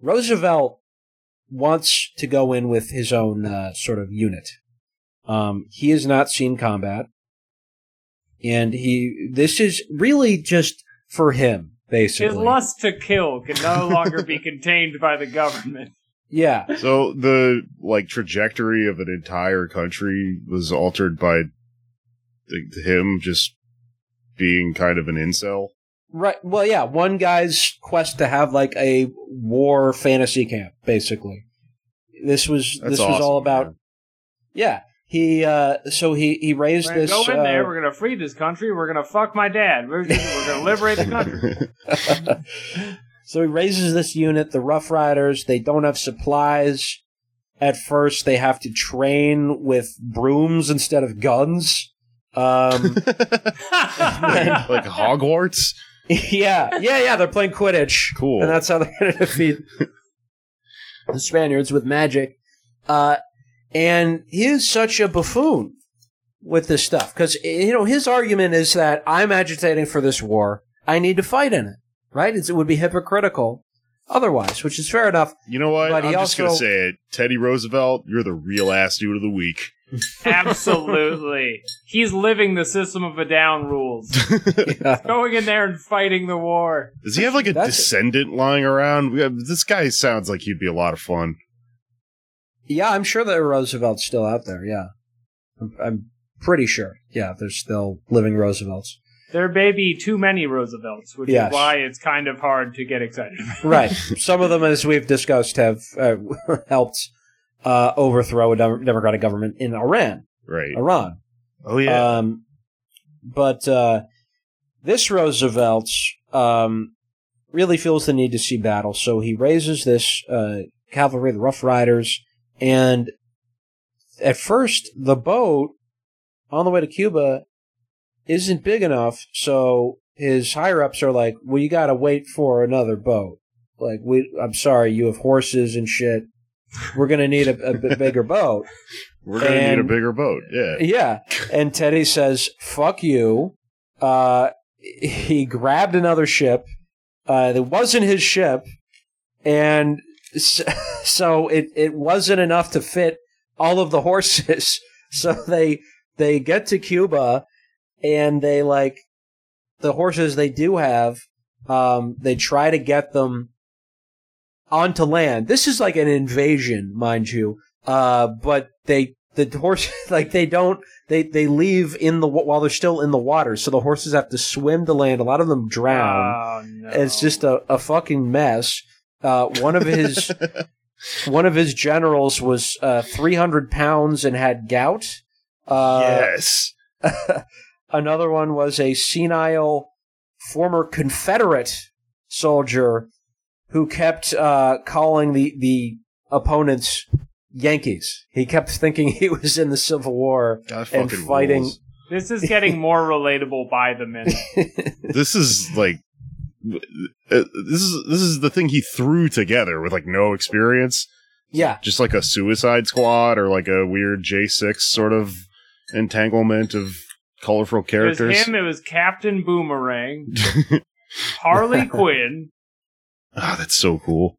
Roosevelt wants to go in with his own uh, sort of unit. Um, he has not seen combat, and he this is really just for him, basically. His lust to kill can no longer be contained by the government. Yeah, So the like trajectory of an entire country was altered by the, him just being kind of an incel. Right. Well, yeah, one guy's quest to have like a war fantasy camp, basically. This was That's this was awesome, all about. man. Yeah, he uh, so he he raised We're gonna this. go in there. uh, We're gonna free this country. We're gonna fuck my dad. We're, we're gonna liberate the country. so he raises this unit, the Rough Riders. They don't have supplies. At first, they have to train with brooms instead of guns. Um, like Hogwarts. yeah, yeah, yeah. They're playing Quidditch. Cool. and that's how they're going to defeat the Spaniards with magic. Uh, and he's such a buffoon with this stuff because you know his argument is that I'm agitating for this war. I need to fight in it, right? It's, it would be hypocritical otherwise, which is fair enough. You know what? But he I'm just gonna also- say it. Teddy Roosevelt, you're the real ass dude of the week. Absolutely. He's living the system of a down rules. Yeah. Going in there and fighting the war. Does he have like a That's- descendant lying around? We have- This guy sounds like he'd be a lot of fun. Yeah, I'm sure that Roosevelt's still out there. Yeah, I'm, I'm pretty sure. Yeah, there's still living Roosevelts. There may be too many Roosevelts, which Yes. is why it's kind of hard to get excited. right. Some of them, as we've discussed, have uh, helped uh, overthrow a dem- democratic government in Iran. Right. Iran. Oh yeah. Um, but uh, this Roosevelt um, really feels the need to see battle, so he raises this uh, cavalry, the Rough Riders, and at first the boat on the way to Cuba isn't big enough, so his higher ups are like, "Well, you got to wait for another boat." Like, we, I'm sorry, you have horses and shit. We're gonna need a, a bigger boat. We're gonna need a bigger boat. Yeah. Yeah. And Teddy says, fuck you. Uh, he grabbed another ship. Uh, that wasn't his ship. And so it, it wasn't enough to fit all of the horses. So they, they get to Cuba and they like the horses they do have. Um, they try to get them onto land. This is like an invasion, mind you. Uh, but they, the horse, like they don't, they, they leave in the, while they're still in the water. So the horses have to swim to land. A lot of them drown. Oh, no. It's just a, a fucking mess. Uh, one of his, one of his generals was, uh, 300 pounds and had gout. Uh, yes. Another one was a senile former Confederate soldier who kept uh, calling the the opponents Yankees. He kept thinking he was in the Civil War. God and fighting- rules. This is getting more relatable by the minute. This is like. uh, This is this is the thing he threw together with like no experience, yeah, just like a Suicide Squad or like a weird J six sort of entanglement of colorful It was characters. him, it was Captain Boomerang, Harley Quinn, Ah, that's so cool.